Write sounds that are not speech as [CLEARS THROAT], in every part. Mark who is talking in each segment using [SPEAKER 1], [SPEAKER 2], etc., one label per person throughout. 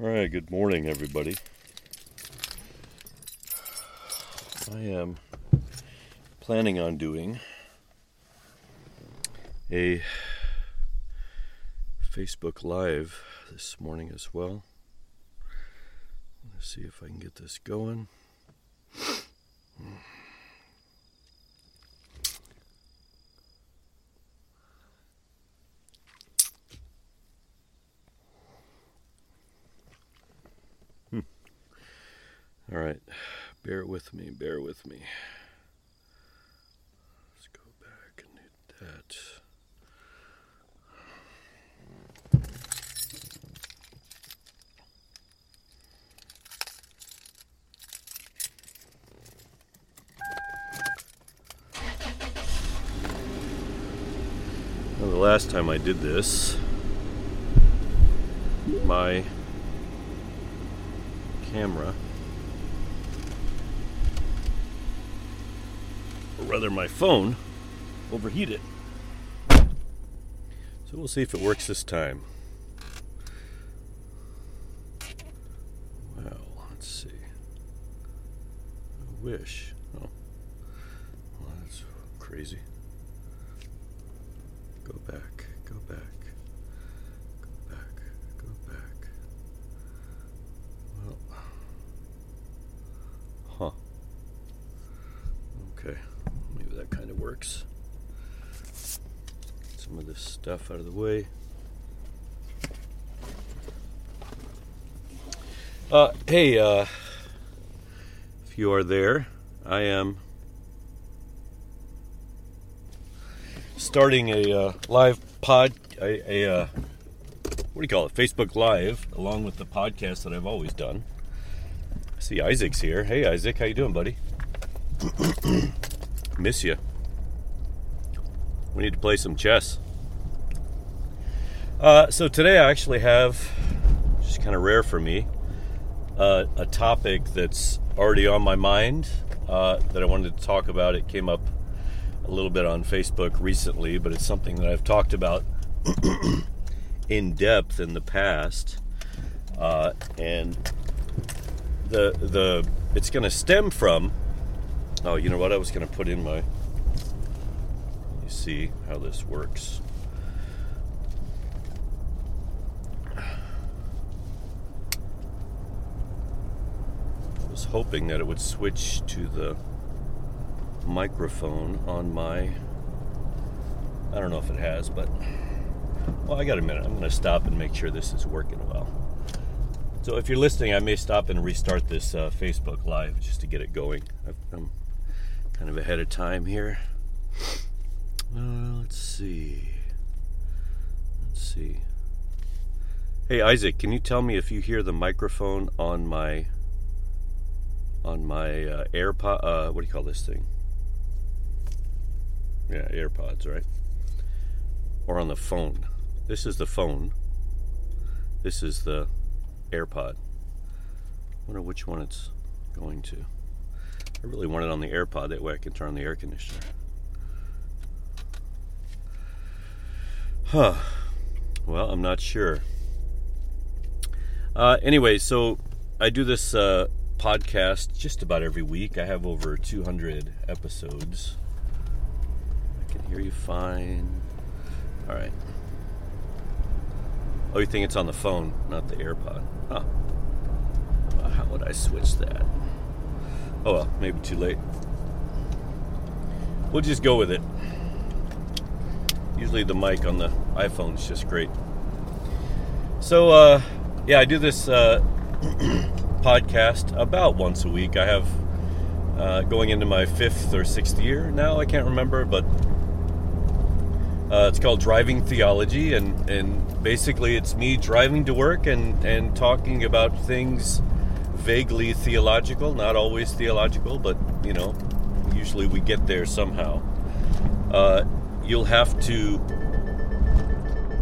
[SPEAKER 1] All right, good morning, everybody. I am planning on doing a Facebook Live this morning as well. Let's see if I can get this going. All right, bear with me, bear with me. Let's go back and hit that. Well, the last time I did this, my camera rather my phone, overheat it. So we'll see if it works this time. Well, let's see. I wish. Oh, well, that's crazy. Go back, go back, go back, go back. Well, huh. Okay, maybe that kind of works. Get some of this stuff out of the way. Uh, hey, uh, if you are there, I am starting a uh, live pod, a, a uh, what do you call it? Facebook Live, along with the podcast that I've always done. I see Isaac's here. Hey, Isaac, how you doing, buddy? [COUGHS] Miss you. We need to play some chess. Uh, so today I actually have, just kind of rare for me, uh, a topic that's already on my mind uh, that I wanted to talk about. It came up a little bit on Facebook recently, but it's something that I've talked about [CLEARS THROAT] in depth in the past, uh, and the the it's going to stem from. Oh, you know what? I was going to put in my. You see how this works. Hoping that it would switch to the microphone on my. I don't know if it has, but. Well, I got a minute. I'm going to stop and make sure this is working well. So, if you're listening, I may stop and restart this uh, Facebook Live just to get it going. I'm kind of ahead of time here. Uh, let's see. Let's see. Hey, Isaac, can you tell me if you hear the microphone on my on my uh, AirPod? Uh, what do you call this thing? Yeah, AirPods, right? Or on the phone. This is the phone. This is the AirPod. wonder which one it's going to. I really want it on the AirPod, that way I can turn on the air conditioner. Huh. Well, I'm not sure. Uh, anyway, so I do this uh, podcast just about every week. I have over 200 episodes. I can hear you fine. All right. Oh, you think it's on the phone, not the AirPod? Huh. Well, how would I switch that? Oh well, maybe too late. We'll just go with it. Usually the mic on the iPhone is just great. So, uh, yeah, I do this uh, [CLEARS THROAT] podcast about once a week. I have uh, going into my fifth or sixth year now. I can't remember, but uh, it's called Driving Theology, and, and basically it's me driving to work and, and talking about things vaguely theological, not always theological, but you know, usually we get there somehow. Uh, you'll have to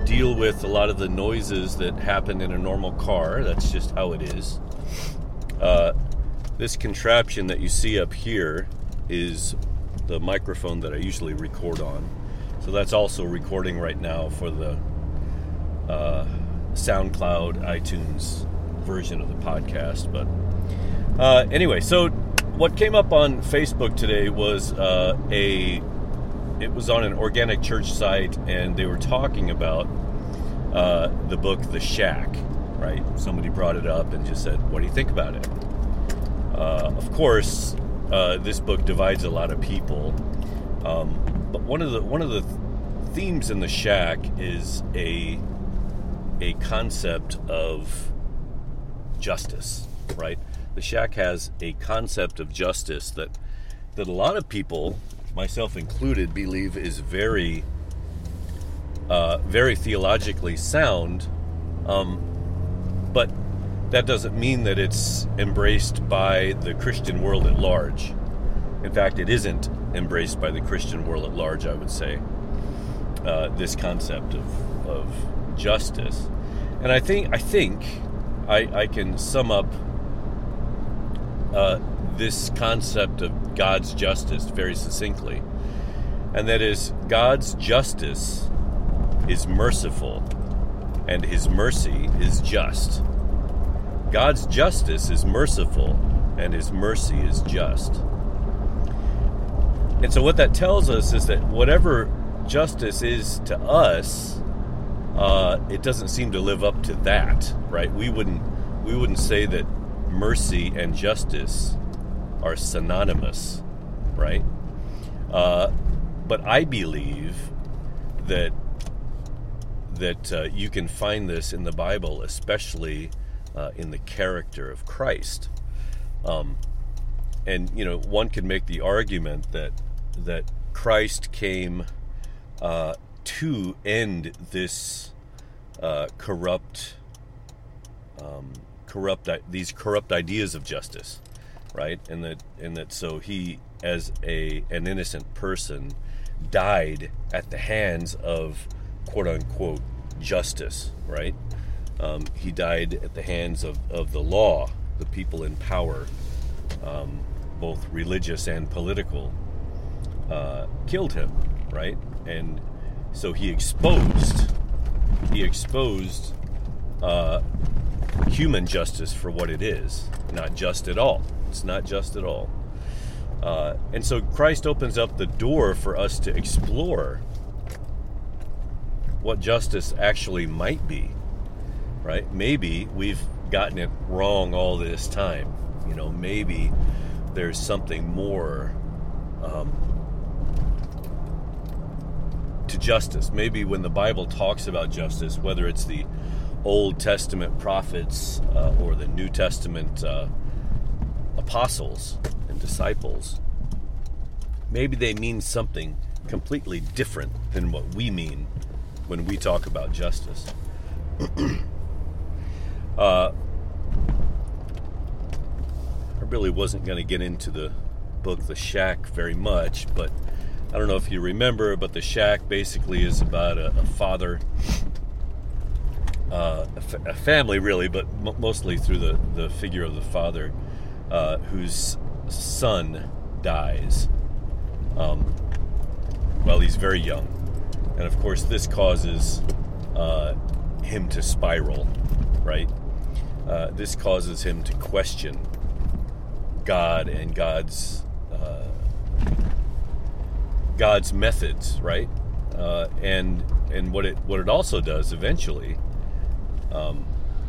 [SPEAKER 1] deal with a lot of the noises that happen in a normal car. That's just how it is. Uh, this contraption that you see up here is the microphone that I usually record on. So that's also recording right now for the uh, SoundCloud, iTunes version of the podcast. But uh, anyway, so what came up on Facebook today was uh, a it was on an organic church site, and they were talking about uh, the book The Shack. Right? Somebody brought it up and just said, "What do you think about it?" Uh, of course, uh, this book divides a lot of people. Um, but one of the one of the themes in The Shack is a a concept of justice, right? The Shack has a concept of justice that that a lot of people, myself included, believe is very uh, very theologically sound. Um, but that doesn't mean that it's embraced by the Christian world at large. In fact, it isn't embraced by the Christian world at large, I would say, uh, this concept of, of justice. And I think, I, think I, I can sum up uh, this concept of God's justice very succinctly. And that is, God's justice is merciful, and his mercy is just. God's justice is merciful and his mercy is just. And so, what that tells us is that whatever justice is to us, uh, it doesn't seem to live up to that, right? We wouldn't we wouldn't say that mercy and justice are synonymous, right? Uh, but I believe that that uh, you can find this in the Bible, especially uh, in the character of Christ. Um, and you know, one could make the argument that that Christ came uh, to end this uh, corrupt, um, corrupt these corrupt ideas of justice, right? And that and that so he, as a an innocent person, died at the hands of quote unquote justice, right? Um, he died at the hands of, of the law, the people in power, um, both religious and political, uh, killed him, right? And so he exposed, he exposed uh, human justice for what it is, not just at all. It's not just at all. Uh, and so Christ opens up the door for us to explore what justice actually might be right? Maybe we've gotten it wrong all this time. You know, maybe there's something more um, to justice. Maybe when the Bible talks about justice, whether it's the Old Testament prophets uh, or the New Testament uh, apostles and disciples, maybe they mean something completely different than what we mean when we talk about justice. [CLEARS THROAT] Uh, I really wasn't going to get into the book The Shack very much, but I don't know if you remember, but The Shack basically is about a, a father, uh, a, fa- a, family really, but m- mostly through the, the figure of the father, uh, whose son dies um, while he's very young. And of course, this causes uh, him to spiral, right? uh, this causes him to question God and God's uh, God's methods, right? Uh, and and what it what it also does eventually, um,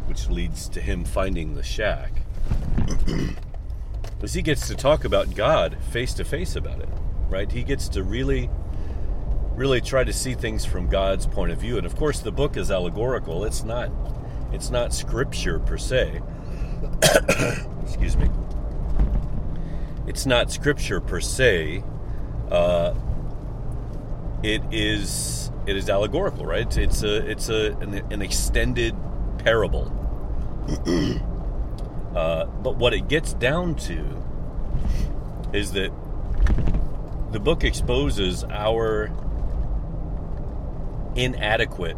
[SPEAKER 1] which leads to him finding the shack, [CLEARS THROAT] is he gets to talk about God face to face about it, right? He gets to really really try to see things from God's point of view. And of course, the book is allegorical. It's not it's not scripture per se. [COUGHS] Excuse me. It's not scripture per se. Uh, it is it is allegorical, right? It's, it's a it's a an, an extended parable. [COUGHS] uh, but what it gets down to is that the book exposes our inadequate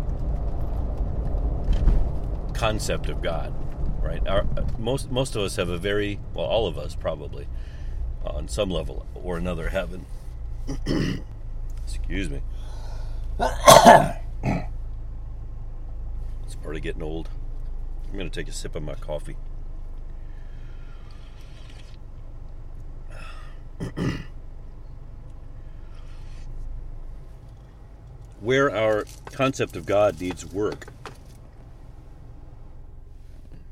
[SPEAKER 1] concept of God, right? Our, most most of us have a very well, all of us probably, on some level or another, have an [COUGHS] excuse me. [COUGHS] it's of getting old. I'm to take a sip of my coffee. [COUGHS] Where our concept of God needs work.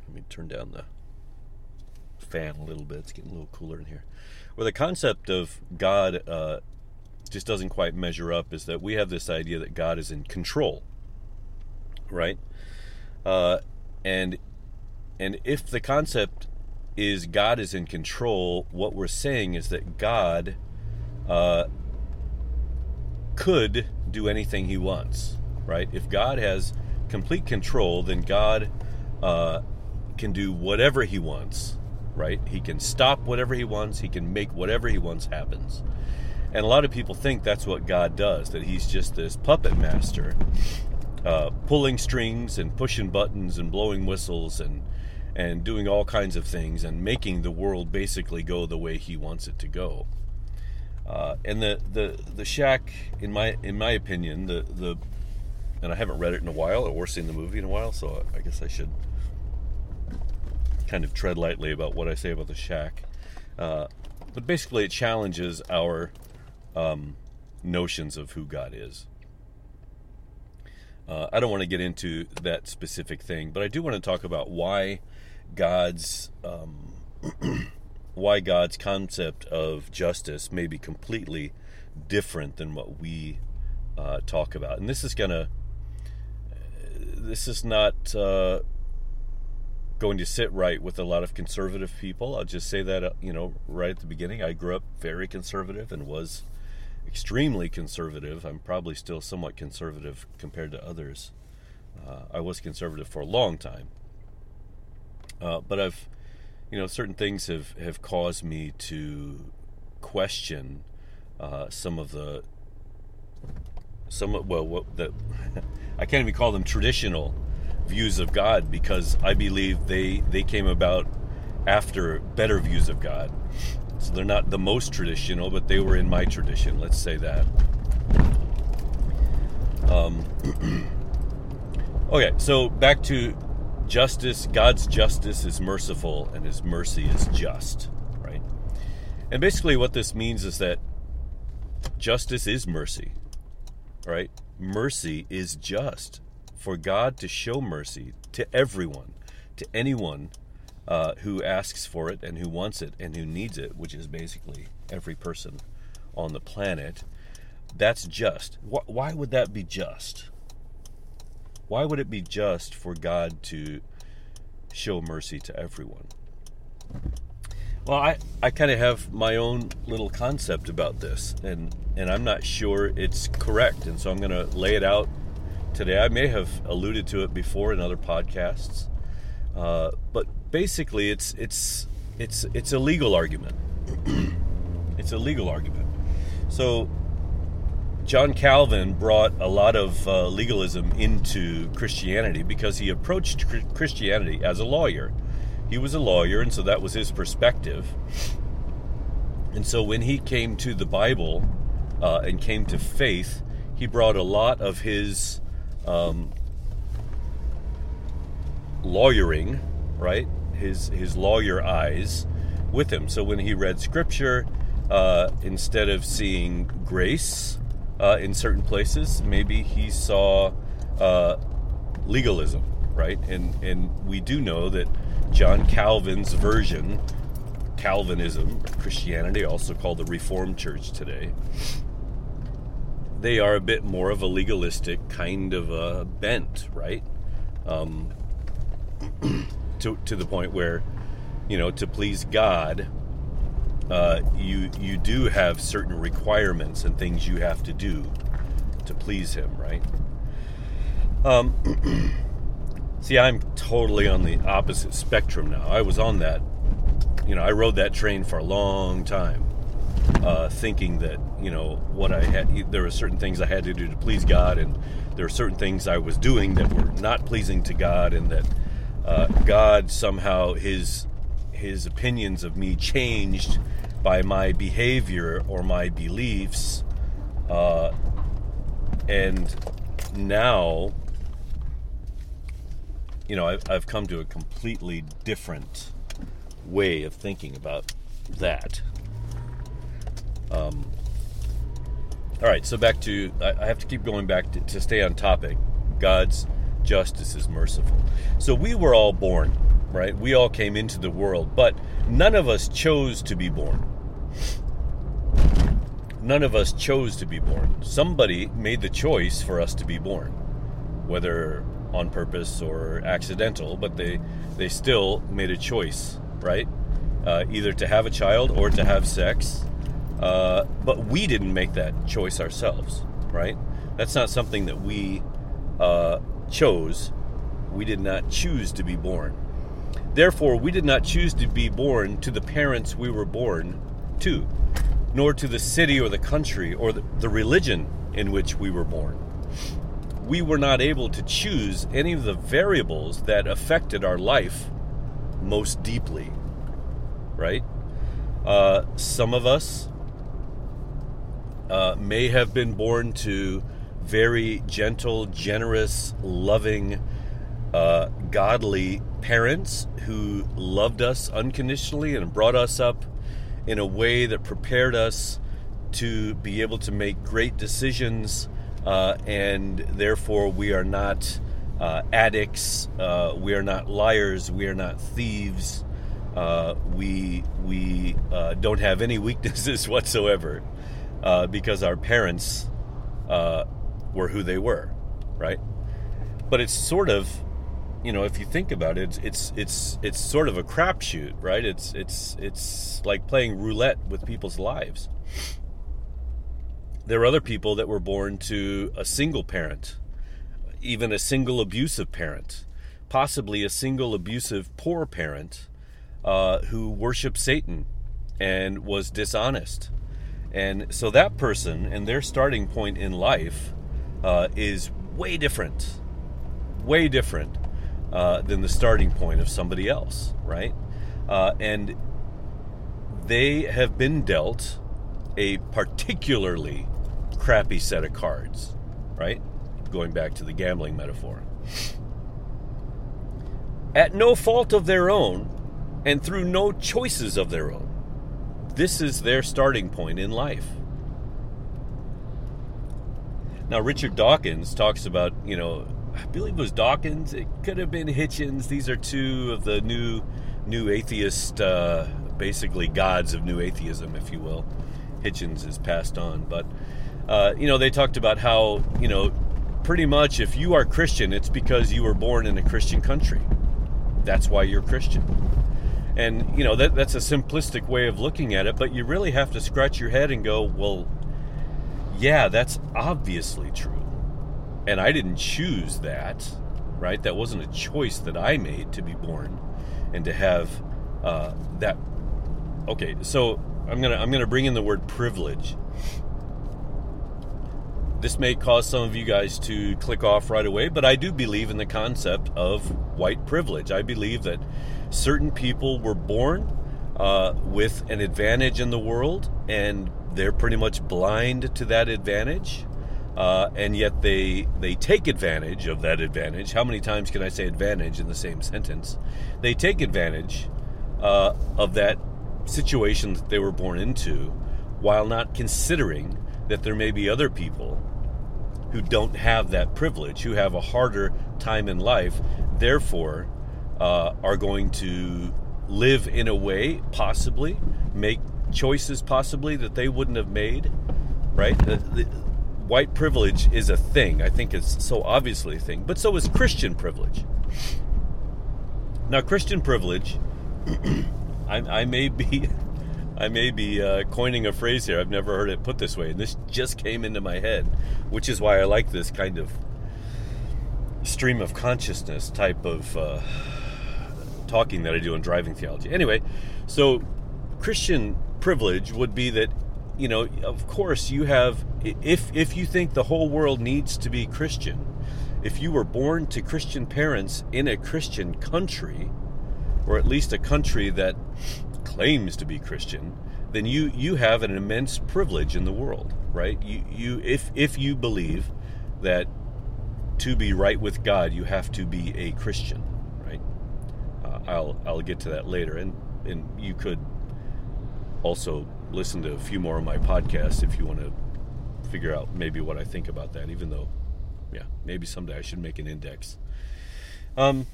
[SPEAKER 1] Let me turn down the fan a little bit. It's getting a little cooler in here. Where the concept of God uh, just doesn't quite measure up is that we have this idea that God is in control, right? Uh, and and if the concept is God is in control, what we're saying is that God uh, could do anything He wants, right? If God has complete control, then God uh, can do whatever He wants right? He can stop whatever he wants, he can make whatever he wants happens. And a lot of people think that's what God does, that he's just this puppet master, uh, pulling strings and pushing buttons and blowing whistles and and doing all kinds of things and making the world basically go the way he wants it to go. Uh, and the, the the shack, in my in my opinion, the the and I haven't read it in a while or seen the movie in a while, so I guess I should kind of tread lightly about what I say about the shack. Uh, but basically, it challenges our um, notions of who God is. Uh, I don't want to get into that specific thing, but I do want to talk about why God's um, [CLEARS THROAT] why God's concept of justice may be completely different than what we uh, talk about. And this is gonna this is not uh, going to sit right with a lot of conservative people. I'll just say that, uh, you know, right at the beginning. I grew up very conservative and was extremely conservative. I'm probably still somewhat conservative compared to others. Uh, I was conservative for a long time. Uh, but I've, you know, certain things have, have caused me to question uh, some of the, some, well, what the, [LAUGHS] I can't even call them traditional views of God because I believe they they came about after better views of God. So they're not the most traditional, but they were in my tradition. Let's say that. Um, [CLEARS THROAT] okay, so back to justice. God's justice is merciful, and His mercy is just. Right, and basically what this means is that justice is mercy. Right, mercy is just for God to show mercy to everyone, to anyone uh, who asks for it and who wants it and who needs it, which is basically every person on the planet. That's just. Why would that be just? Why would it be just for God to show mercy to everyone? Well, I, I kind of have my own little concept about this, and, and I'm not sure it's correct. And so I'm going to lay it out today. I may have alluded to it before in other podcasts, uh, but basically, it's it's it's it's a legal argument. [CLEARS THROAT] it's a legal argument. So, John Calvin brought a lot of uh, legalism into Christianity because he approached Christianity as a lawyer. He was a lawyer, and so that was his perspective. And so, when he came to the Bible uh, and came to faith, he brought a lot of his um, lawyering, right? His his lawyer eyes with him. So when he read scripture, uh, instead of seeing grace uh, in certain places, maybe he saw uh, legalism, right? And and we do know that John Calvin's version, Calvinism, Christianity, also called the Reformed Church today, they are a bit more of a legalistic kind of a bent, right? Um, [CLEARS THROAT] to to the point where, you know, to please God, uh, you you do have certain requirements and things you have to do to please Him, right? Um, [CLEARS THROAT] see, I'm totally on the opposite spectrum now. I was on that, you know, I rode that train for a long time uh, thinking that you know what I had. There were certain things I had to do to please God, and there were certain things I was doing that were not pleasing to God, and that uh, God somehow his his opinions of me changed by my behavior or my beliefs, uh, and now you know, I've, I've come to a completely different way of thinking about that. Um, all right, so back to, I, I have to keep going back to, to stay on topic. God's justice is merciful. So we were all born, right? We all came into the world, but none of us chose to be born. None of us chose to be born. Somebody made the choice for us to be born, whether on purpose or accidental, but they they still made a choice, right? Uh, either to have a child or to have sex. Uh, but we didn't make that choice ourselves, right? That's not something that we uh, chose. We did not choose to be born. Therefore, we did not choose to be born to the parents we were born to, nor to the city or the country or the, religion in which we were born. We were not able to choose any of the variables that affected our life most deeply, right? Uh, some of us uh, may have been born to very gentle, generous, loving, uh, godly parents who loved us unconditionally and brought us up in a way that prepared us to be able to make great decisions, uh, and therefore we are not uh, addicts, uh, we are not liars, we are not thieves, uh, we we uh, don't have any weaknesses [LAUGHS] whatsoever uh, because our parents were who they were, right? But it's sort of, you know, if you think about it, it's it's it's sort of a crapshoot, right? It's it's it's like playing roulette with people's lives. There are other people that were born to a single parent, even a single abusive parent, possibly a single abusive poor parent uh, who worshiped Satan and was dishonest. And so that person and their starting point in life uh, is way different, way different uh, than the starting point of somebody else, right? Uh, and they have been dealt a particularly crappy set of cards, right? Going back to the gambling metaphor. At no fault of their own, and through no choices of their own. This is their starting point in life. Now, Richard Dawkins talks about, you know, I believe it was Dawkins. It could have been Hitchens. These are two of the new, new atheist, uh, basically gods of new atheism, if you will. Hitchens is passed on, but uh, you know, they talked about how, you know, pretty much if you are Christian, it's because you were born in a Christian country. That's why you're Christian. And you know that that's a simplistic way of looking at it, but you really have to scratch your head and go, well, yeah, that's obviously true. And I didn't choose that, right? That wasn't a choice that I made to be born and to have uh, that. Okay, so I'm gonna I'm gonna bring in the word privilege. This may cause some of you guys to click off right away, but I do believe in the concept of white privilege. I believe that certain people were born uh, with an advantage in the world, and they're pretty much blind to that advantage. Uh, and yet they they take advantage of that advantage. How many times can I say advantage in the same sentence? They take advantage uh, of that situation that they were born into, while not considering that there may be other people who don't have that privilege, who have a harder time in life, therefore uh, are going to live in a way, possibly make choices, possibly that they wouldn't have made. Right? The, the, white privilege is a thing. I think it's so obviously a thing, but so is Christian privilege. Now, Christian privilege, [CLEARS THROAT] I, I, may be, [LAUGHS] I may be uh, coining a phrase here. I've never heard it put this way, and this just came into my head, which is why I like this kind of stream of consciousness type of uh, talking that I do in driving theology. Anyway, so Christian privilege would be that you know, of course you have if if you think the whole world needs to be Christian, if you were born to Christian parents in a Christian country, or at least a country that claims to be Christian, then you you have an immense privilege in the world, right? You you if if you believe that to be right with God, you have to be a Christian right uh, I'll I'll get to that later, and and you could also listen to a few more of my podcasts if you want to figure out maybe what I think about that. Even though, yeah, maybe someday I should make an index. Um.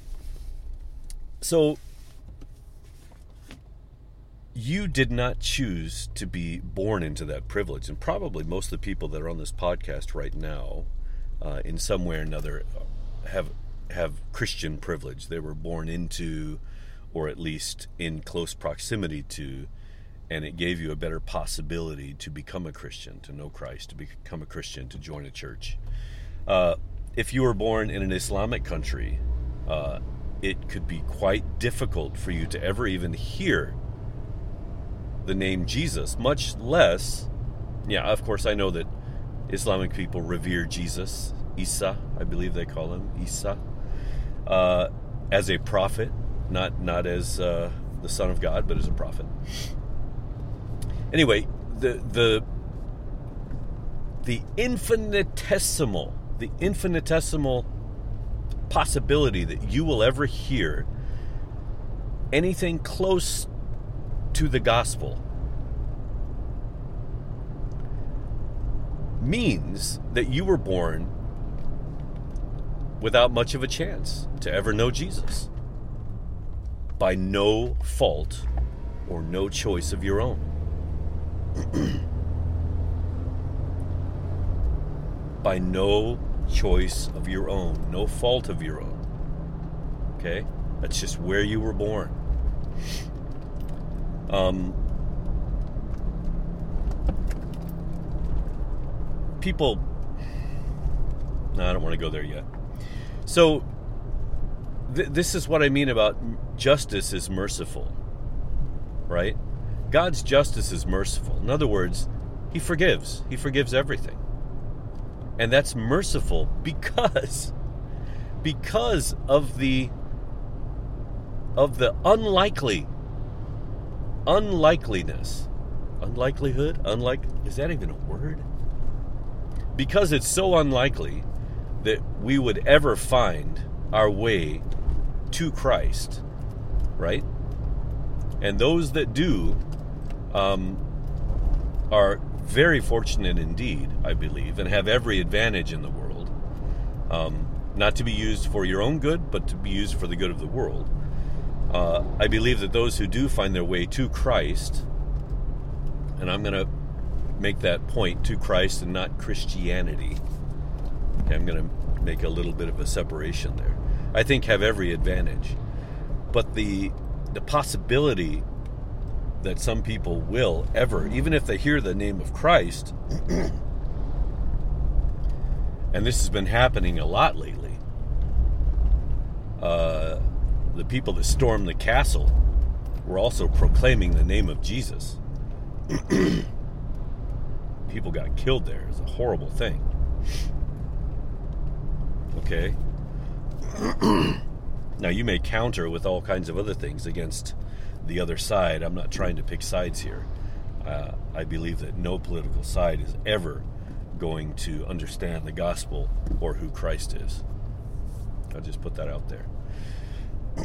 [SPEAKER 1] So you did not choose to be born into that privilege, and probably most of the people that are on this podcast right now, uh, in some way or another, have have Christian privilege. They were born into, or at least in close proximity to, and it gave you a better possibility to become a Christian, to know Christ, to become a Christian, to join a church. Uh, if you were born in an Islamic country, uh, it could be quite difficult for you to ever even hear the name Jesus, much less, yeah, of course, I know that Islamic people revere Jesus, Isa, I believe they call him Isa uh, as a prophet, not not as uh, the Son of God, but as a prophet. Anyway, the the the infinitesimal, the infinitesimal possibility that you will ever hear anything close to the gospel means that you were born without much of a chance to ever know Jesus by no fault or no choice of your own. [CLEARS THROAT] by no choice of your own, no fault of your own. Okay? That's just where you were born. Um, people. No, I don't want to go there yet. So, th- this is what I mean about justice is merciful, right? God's justice is merciful. In other words, He forgives. He forgives everything. And that's merciful because because of the of the unlikely unlikeliness unlikelihood unlike is that even a word because it's so unlikely that we would ever find our way to Christ, right? And those that do um, are very fortunate indeed, I believe, and have every advantage in the world. Um, not to be used for your own good, but to be used for the good of the world. Uh, I believe that those who do find their way to Christ, and I'm going to make that point to Christ and not Christianity. Okay, I'm going to make a little bit of a separation there. I think have every advantage. But the the possibility that some people will ever, even if they hear the name of Christ, [CLEARS THROAT] and this has been happening a lot lately. Uh, the people that stormed the castle were also proclaiming the name of Jesus. [CLEARS THROAT] people got killed there. It's a horrible thing. Okay? [CLEARS THROAT] now, you may counter with all kinds of other things against the other side. I'm not trying to pick sides here. Uh, I believe that no political side is ever going to understand the gospel or who Christ is. I'll just put that out there.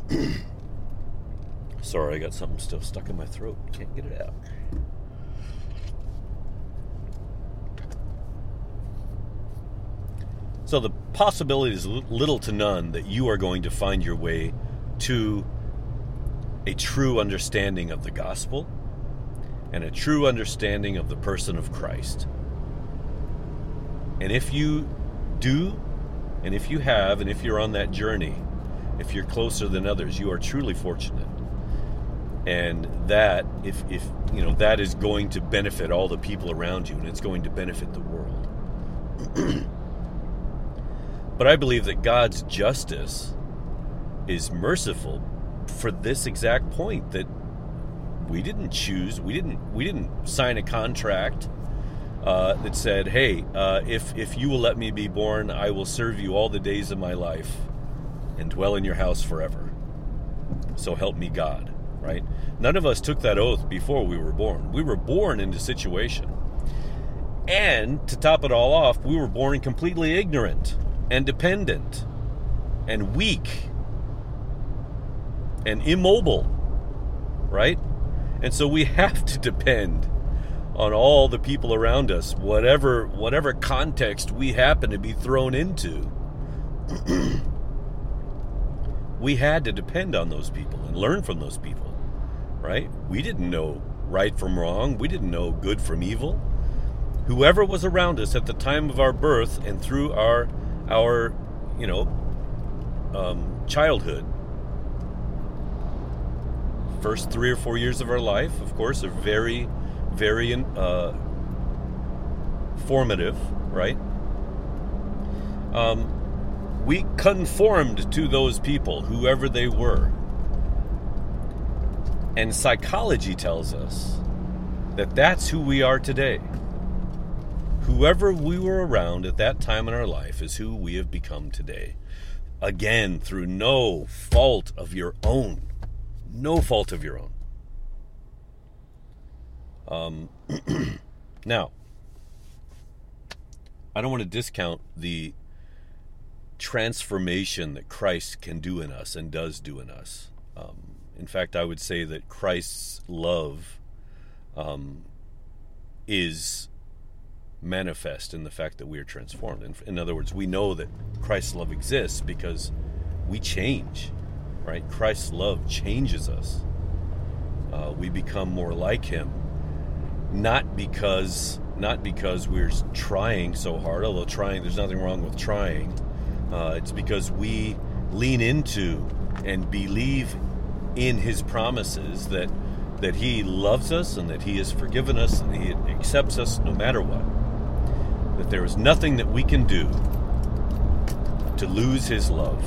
[SPEAKER 1] [CLEARS THROAT] Sorry, I got something still stuck in my throat. Can't get it out. So the possibility is little to none that you are going to find your way to a true understanding of the gospel and a true understanding of the person of Christ. And if you do, and if you have, and if you're on that journey, if you're closer than others, you are truly fortunate. And that, if, if you know, that is going to benefit all the people around you, and it's going to benefit the world. [CLEARS THROAT] But I believe that God's justice is merciful for this exact point that we didn't choose, we didn't we didn't sign a contract uh, that said, "Hey, uh, if if you will let me be born, I will serve you all the days of my life and dwell in your house forever." So help me God, right? None of us took that oath before we were born. We were born into situation. And to top it all off, we were born completely ignorant and dependent and weak. And immobile, right? And so we [LAUGHS] have to depend on all the people around us, whatever whatever context we happen to be thrown into. [CLEARS THROAT] we had to depend on those people and learn from those people, right? We didn't know right from wrong. We didn't know good from evil. Whoever was around us at the time of our birth and through our our, you know, um, childhood, first three or four years of our life, of course, are very, very uh, formative, right? Um, we conformed to those people, whoever they were. And psychology tells us that that's who we are today. Whoever we were around at that time in our life is who we have become today. Again, through no fault of your own. No fault of your own. Um, [CLEARS THROAT] now, I don't want to discount the transformation that Christ can do in us and does do in us. Um, in fact, I would say that Christ's love um, is manifest in the fact that we are transformed. In, in other words, we know that Christ's love exists because we change, right? Christ's love changes us. Uh, we become more like Him, not because not because we're trying so hard. Although trying, there's nothing wrong with trying. Uh, it's because we lean into and believe in his promises that that he loves us and that he has forgiven us and he accepts us no matter what. That there is nothing that we can do to lose his love.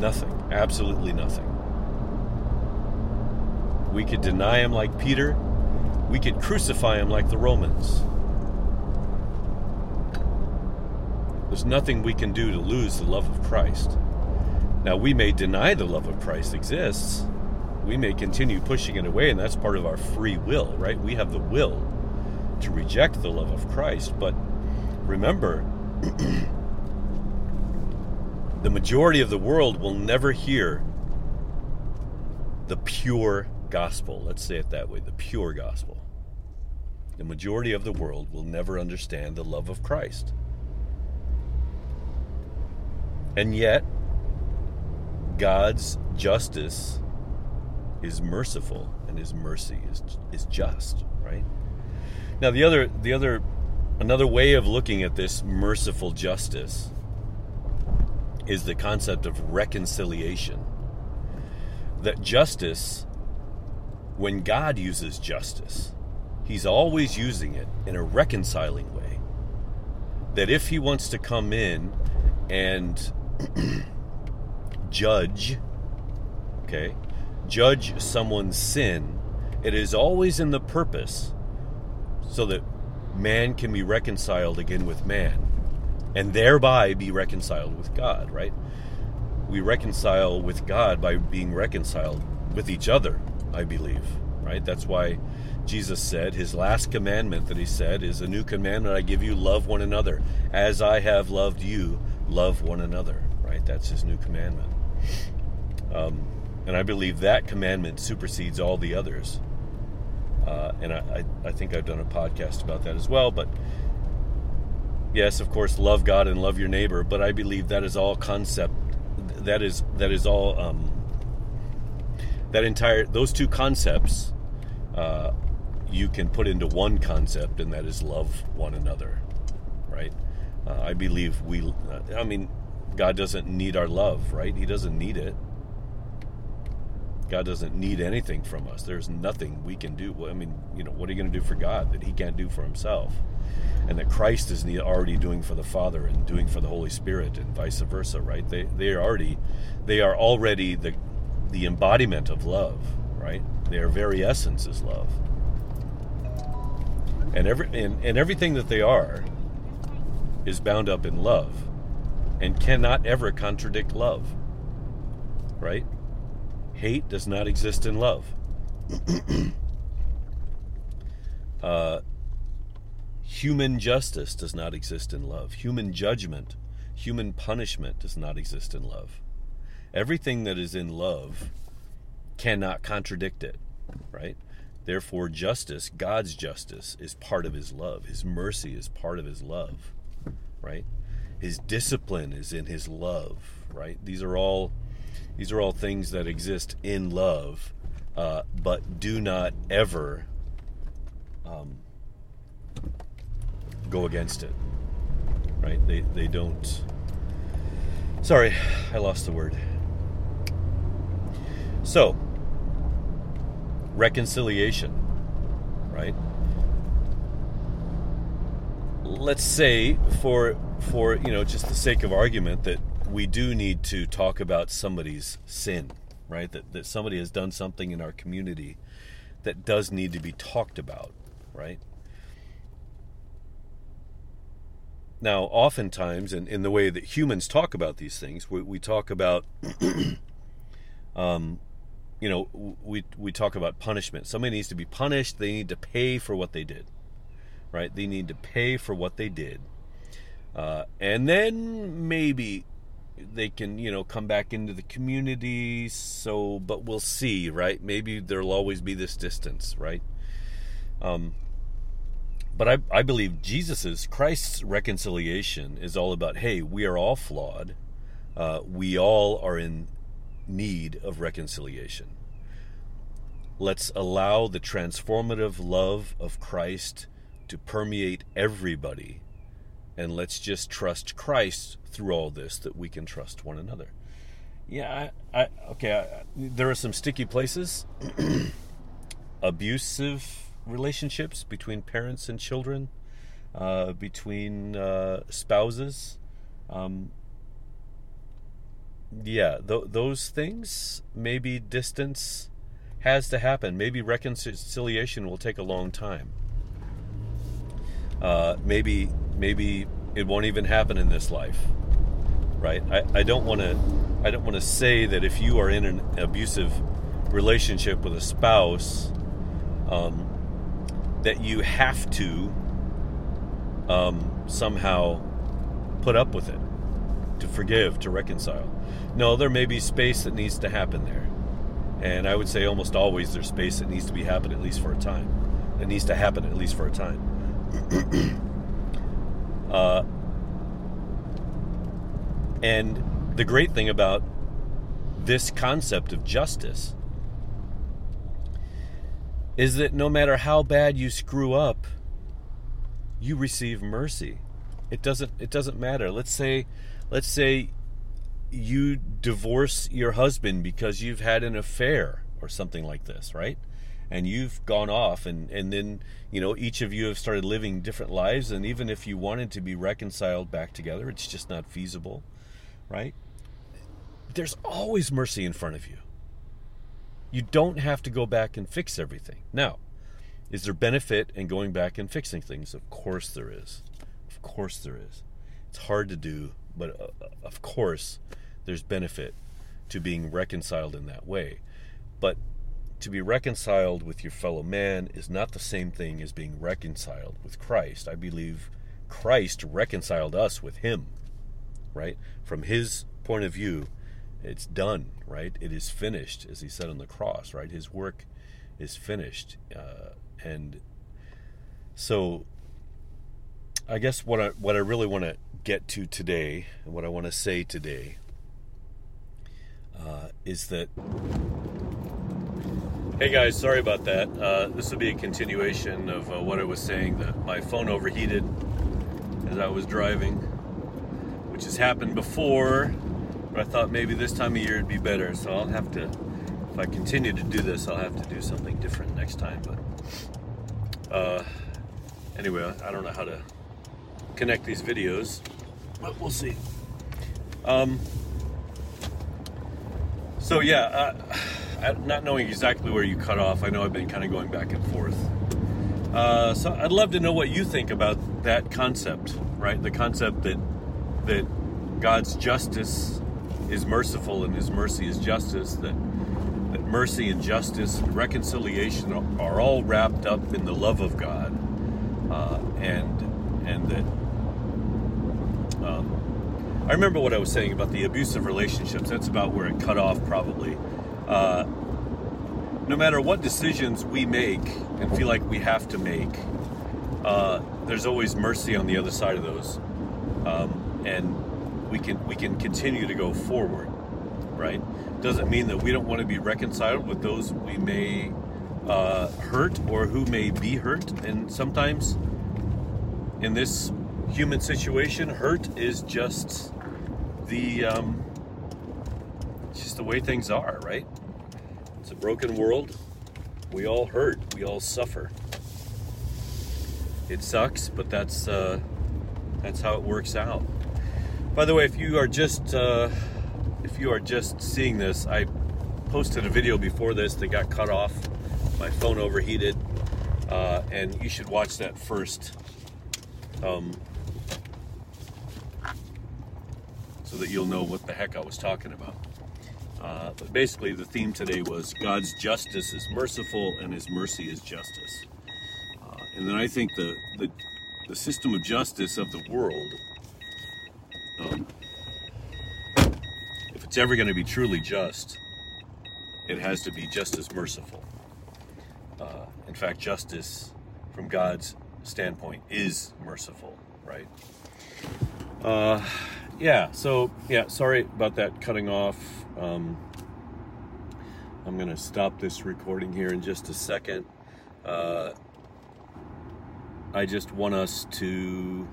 [SPEAKER 1] Nothing. Absolutely nothing. We could deny him like Peter. We could crucify him like the Romans. There's nothing we can do to lose the love of Christ. Now, we may deny the love of Christ exists, we may continue pushing it away, and that's part of our free will, right? We have the will to reject the love of Christ. But remember, [CLEARS THROAT] the majority of the world will never hear the pure gospel. Let's say it that way the pure gospel. The majority of the world will never understand the love of Christ. And yet, God's justice is merciful and his mercy is is just, right? Now the other the other another way of looking at this merciful justice is the concept of reconciliation. That justice when God uses justice, he's always using it in a reconciling way. That if he wants to come in and [CLEARS THROAT] judge, okay, judge someone's sin, it is always in the purpose so that man can be reconciled again with man and thereby be reconciled with God, right? We reconcile with God by being reconciled with each other, I believe, right? That's why Jesus said his last commandment that he said is a new commandment I give you love one another as I have loved you love one another right that's his new commandment um, and I believe that commandment supersedes all the others. Uh, and I, I, I think I've done a podcast about that as well. But yes, of course, love God and love your neighbor. But I believe that is all concept. That is that is all. Um, that entire those two concepts, uh, you can put into one concept, and that is love one another. Right? Uh, I believe we. I mean, God doesn't need our love, right? He doesn't need it. God doesn't need anything from us. There's nothing we can do. I mean, you know, what are you going to do for God that He can't do for Himself? And that Christ is already doing for the Father and doing for the Holy Spirit, and vice versa, right? They they are already they are already the the embodiment of love, right? Their very essence is love, and every and, and everything that they are is bound up in love, and cannot ever contradict love, right? Hate does not exist in love. [CLEARS THROAT] uh, human justice does not exist in love. Human judgment, human punishment does not exist in love. Everything that is in love cannot contradict it, right? Therefore, justice, God's justice, is part of His love. His mercy is part of His love, right? His discipline is in His love, right? These are all these are all things that exist in love, uh, but do not ever um, go against it, right? They they don't. Sorry, I lost the word. So, reconciliation, right? Let's say for for you know just the sake of argument that we do need to talk about somebody's sin, right? That that somebody has done something in our community that does need to be talked about, right? Now, oftentimes, in, in the way that humans talk about these things, we, we talk about [CLEARS THROAT] um, you know, we we talk about punishment. Somebody needs to be punished. They need to pay for what they did, right? They need to pay for what they did, uh, and then maybe they can you know come back into the community. So, but we'll see, right? Maybe there'll always be this distance, right? Um, but I, I believe Jesus's Christ's reconciliation is all about hey, we are all flawed. Uh, we all are in need of reconciliation. Let's allow the transformative love of Christ to permeate everybody, and let's just trust Christ through all this that we can trust one another. Yeah, I, I okay. I, there are some sticky places, [CLEARS THROAT] abusive relationships between parents and children, uh, between uh, spouses. Um, yeah, th- those things, maybe distance has to happen. Maybe reconciliation will take a long time. Uh, maybe, maybe it won't even happen in this life, right? I, I don't want to, I don't want to say that if you are in an abusive relationship with a spouse, um, that you have to um, somehow put up with it, to forgive, to reconcile. No, there may be space that needs to happen there. And I would say almost always there's space that needs to be happen at least for a time. It needs to happen at least for a time. [CLEARS THROAT] uh, and the great thing about this concept of justice is that no matter how bad you screw up, you receive mercy. It doesn't it doesn't matter. Let's say let's say you divorce your husband because you've had an affair or something like this, right? And you've gone off, and, and then, you know, each of you have started living different lives. And even if you wanted to be reconciled back together, it's just not feasible, right? There's always mercy in front of you. You don't have to go back and fix everything. Now, is there benefit in going back and fixing things? Of course there is. Of course there is. It's hard to do, but uh, of course there's benefit to being reconciled in that way. But to be reconciled with your fellow man is not the same thing as being reconciled with Christ. I believe Christ reconciled us with Him, right? From His point of view, it's done, right? It is finished, as He said on the cross, right? His work is finished. Uh, and so I guess what I, what I really want to get to today, and what I want to say today, uh, is that. Hey guys, sorry about that. Uh, this will be a continuation of uh, what I was saying. That my phone overheated as I was driving, which has happened before, but I thought maybe this time of year it'd be better. So I'll have to, if I continue to do this, I'll have to do something different next time. But uh, anyway, I don't know how to connect these videos, but we'll see. Um, so yeah, uh, not knowing exactly where you cut off, I know I've been kind of going back and forth. Uh, so I'd love to know what you think about that concept, right? The concept that that God's justice is merciful and His mercy is justice. That that mercy and justice and reconciliation are, all wrapped up in the love of God, uh, and and that um, I remember what I was saying about the abusive relationships. That's about where it cut off, probably. Uh, no matter what decisions we make and feel like we have to make, uh, there's always mercy on the other side of those, um, and we can we can continue to go forward. Right? Doesn't mean that we don't want to be reconciled with those we may uh, hurt or who may be hurt, and sometimes in this human situation, hurt is just the um, just the way things are, right? It's a broken world. We all hurt. We all suffer. It sucks, but that's uh, that's how it works out. By the way, if you are just uh, if you are just seeing this, I posted a video before this that got cut off. My phone overheated, uh, and you should watch that first. Um, so that you'll know what the heck I was talking about. Uh, but basically, the theme today was God's justice is merciful and His mercy is justice. Uh, and then I think the, the, the system of justice of the world, um, if it's ever going to be truly just, it has to be just as merciful. Uh, in fact, justice from God's standpoint is merciful, right? Uh, yeah, so, yeah, sorry about that cutting off. Um, I'm going to stop this recording here in just a second. Uh, I just want us to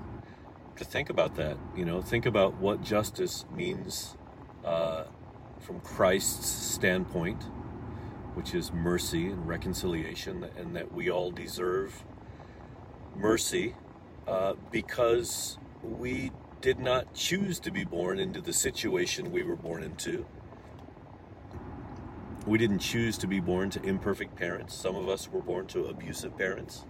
[SPEAKER 1] to think about that. You know, think about what justice means uh, from Christ's standpoint, which is mercy and reconciliation, and that we all deserve mercy uh, because we did not choose to be born into the situation we were born into. We didn't choose to be born to imperfect parents. Some of us were born to abusive parents.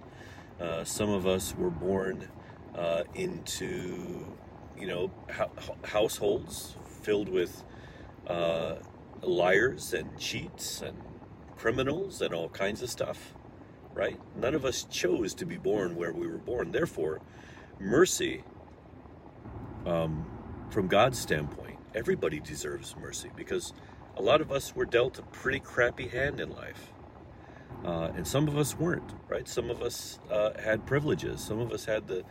[SPEAKER 1] Uh, some of us were born uh, into, you know, ho- households filled with uh, liars and cheats and criminals and all kinds of stuff, right? None of us chose to be born where we were born. Therefore, mercy um, from God's standpoint, everybody deserves mercy because a lot of us were dealt a pretty crappy hand in life. Uh, and some of us weren't, right? Some of us uh, had privileges. Some of us had the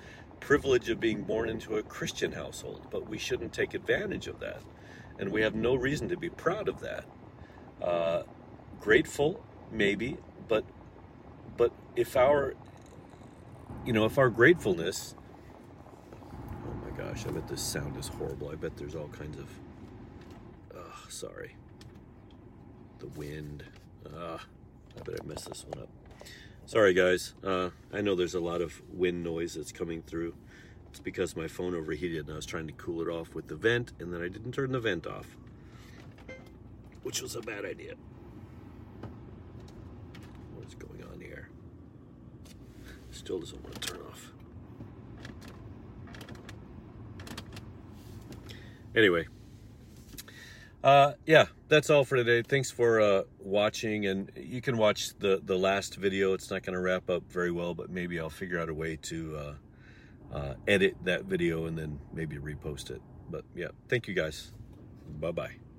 [SPEAKER 1] privilege of being born into a Christian household, but we shouldn't take advantage of that. And we have no reason to be proud of that. Uh, grateful, maybe, but but if our you know if our gratefulness oh my gosh, I bet this sound is horrible. I bet there's all kinds of. Oh, sorry. The wind. Ah, I bet I messed this one up. Sorry, guys. Uh, I know there's a lot of wind noise that's coming through. It's because my phone overheated and I was trying to cool it off with the vent, and then I didn't turn the vent off, which was a bad idea. What's going on here? Still doesn't want to turn off. anyway uh, yeah that's all for today. Thanks for uh, watching and you can watch the the last video. It's not going to wrap up very well but maybe i'll figure out a way to uh, uh, edit that video and then maybe repost it. But yeah thank you guys. Bye bye